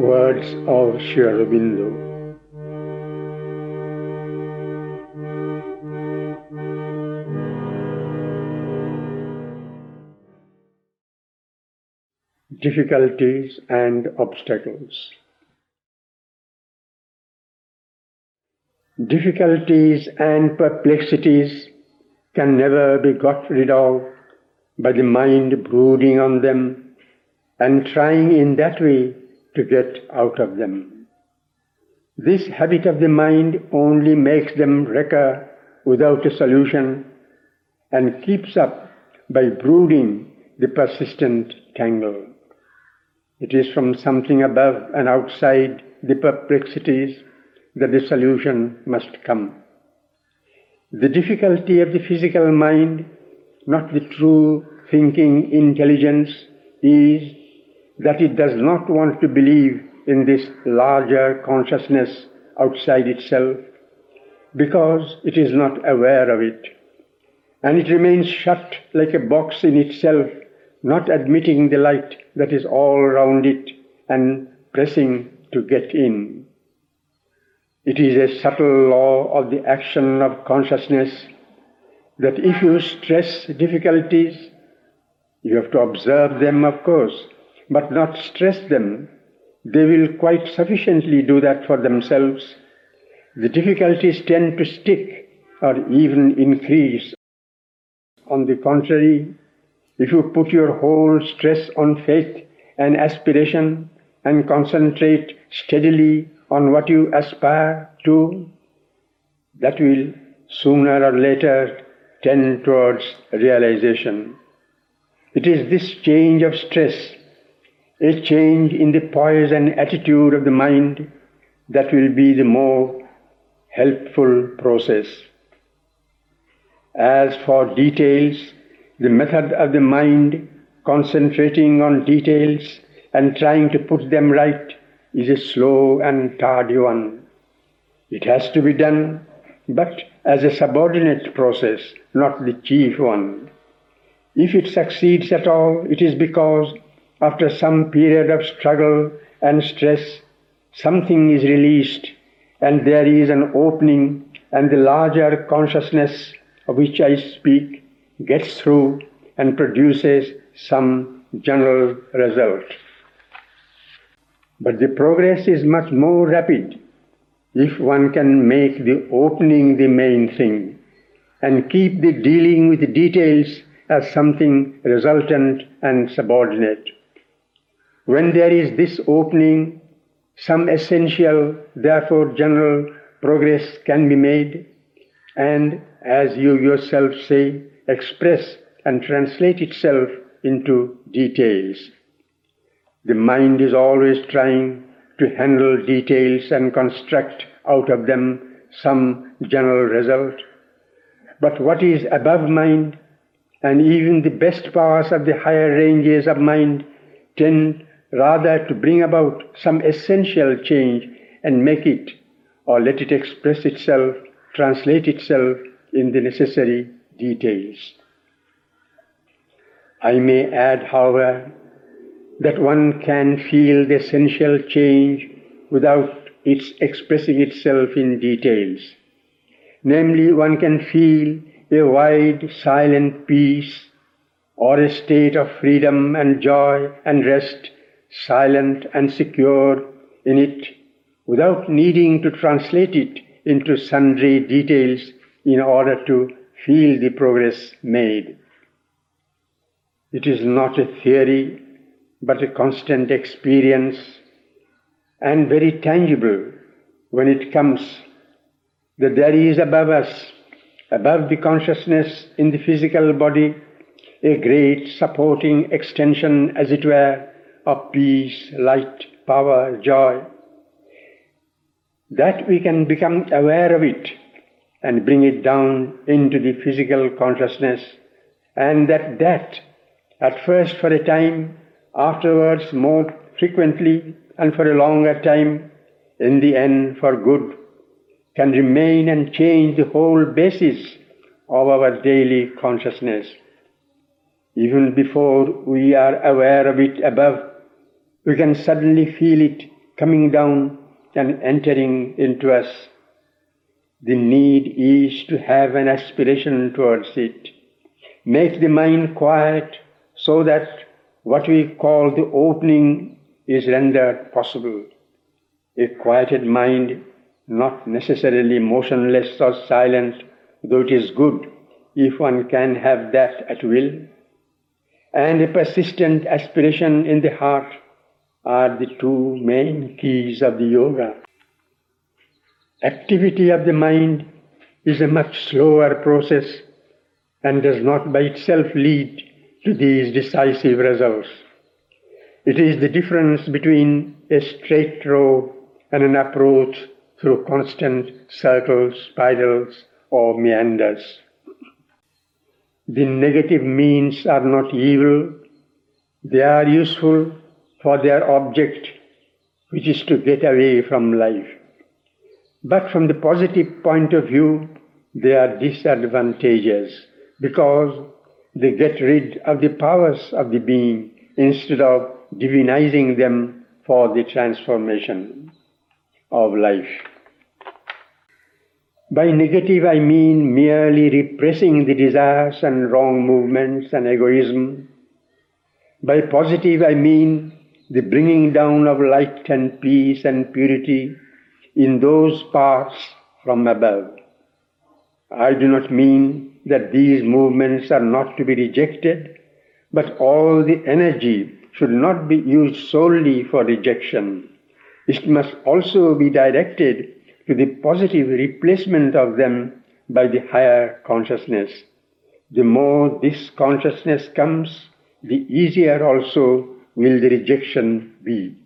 Words of Sri. Difficulties and obstacles. Difficulties and perplexities can never be got rid of by the mind brooding on them and trying in that way to get out of them. This habit of the mind only makes them recur without a solution and keeps up by brooding the persistent tangle. It is from something above and outside the perplexities that the solution must come. The difficulty of the physical mind, not the true thinking intelligence, is that it does not want to believe in this larger consciousness outside itself because it is not aware of it. And it remains shut like a box in itself, not admitting the light that is all around it and pressing to get in. It is a subtle law of the action of consciousness that if you stress difficulties, you have to observe them, of course, but not stress them. They will quite sufficiently do that for themselves. The difficulties tend to stick or even increase. On the contrary, if you put your whole stress on faith and aspiration and concentrate steadily on what you aspire to, that will sooner or later tend towards realization. It is this change of stress, a change in the poise and attitude of the mind that will be the more helpful process. As for details, the method of the mind concentrating on details and trying to put them right is a slow and tardy one. It has to be done, but as a subordinate process, not the chief one. If it succeeds at all, it is because after some period of struggle and stress, something is released and there is an opening and the larger consciousness of which I speak gets through and produces some general result. But the progress is much more rapid if one can make the opening the main thing and keep the dealing with details as something resultant and subordinate. When there is this opening, some essential, therefore general progress can be made and, as you yourself say, express and translate itself into details. The mind is always trying to handle details and construct out of them some general result. But what is above mind, and even the best powers of the higher ranges of mind, tend rather to bring about some essential change and make it, or let it express itself, translate itself in the necessary details. I may add, however, that one can feel the essential change without its expressing itself in details. Namely, one can feel a wide, silent peace or a state of freedom and joy and rest, silent and secure in it, without needing to translate it into sundry details in order to feel the progress made. It is not a theory but a constant experience and very tangible when it comes that there is above us, above the consciousness in the physical body, a great supporting extension, as it were, of peace, light, power, joy. That we can become aware of it and bring it down into the physical consciousness, and that that, at first for a time, afterwards more frequently and for a longer time, in the end for good, can remain and change the whole basis of our daily consciousness. Even before we are aware of it above, we can suddenly feel it coming down and entering into us. The need is to have an aspiration towards it. Make the mind quiet so that what we call the opening is rendered possible. A quieted mind, not necessarily motionless or silent, though it is good if one can have that at will, and a persistent aspiration in the heart are the two main keys of the yoga. Activity of the mind is a much slower process and does not by itself lead to these decisive results. It is the difference between a straight road and an approach through constant circles, spirals, or meanders. The negative means are not evil, they are useful for their object, which is to get away from life. But from the positive point of view, they are disadvantageous because they get rid of the powers of the being instead of divinizing them for the transformation of life. By negative, I mean merely repressing the desires and wrong movements and egoism. By positive, I mean the bringing down of light and peace and purity in those parts from above. I do not mean that these movements are not to be rejected, but all the energy should not be used solely for rejection. It must also be directed to the positive replacement of them by the higher consciousness. The more this consciousness comes, the easier also will the rejection be.